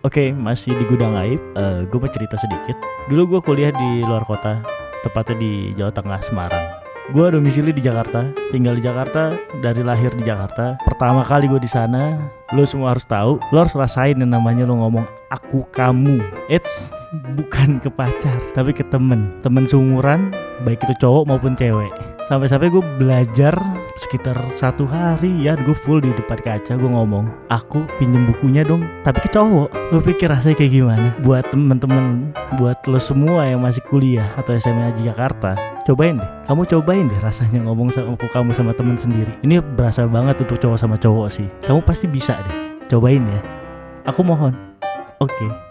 Oke, masih di gudang aib. Uh, gue mau cerita sedikit. Dulu gue kuliah di luar kota, tepatnya di Jawa Tengah, Semarang. Gue domisili di Jakarta, tinggal di Jakarta dari lahir di Jakarta. Pertama kali gue di sana, lo semua harus tahu, lo harus rasain yang namanya lo ngomong aku kamu. It's bukan ke pacar, tapi ke temen, temen seumuran, baik itu cowok maupun cewek. Sampai-sampai gue belajar sekitar satu hari ya gue full di depan kaca gue ngomong aku pinjem bukunya dong. Tapi ke cowok lo pikir rasanya kayak gimana? Buat temen-temen buat lo semua yang masih kuliah atau SMA di Jakarta cobain deh. Kamu cobain deh rasanya ngomong sama kamu sama temen sendiri. Ini berasa banget untuk cowok sama cowok sih. Kamu pasti bisa deh. Cobain ya. Aku mohon. Oke. okay.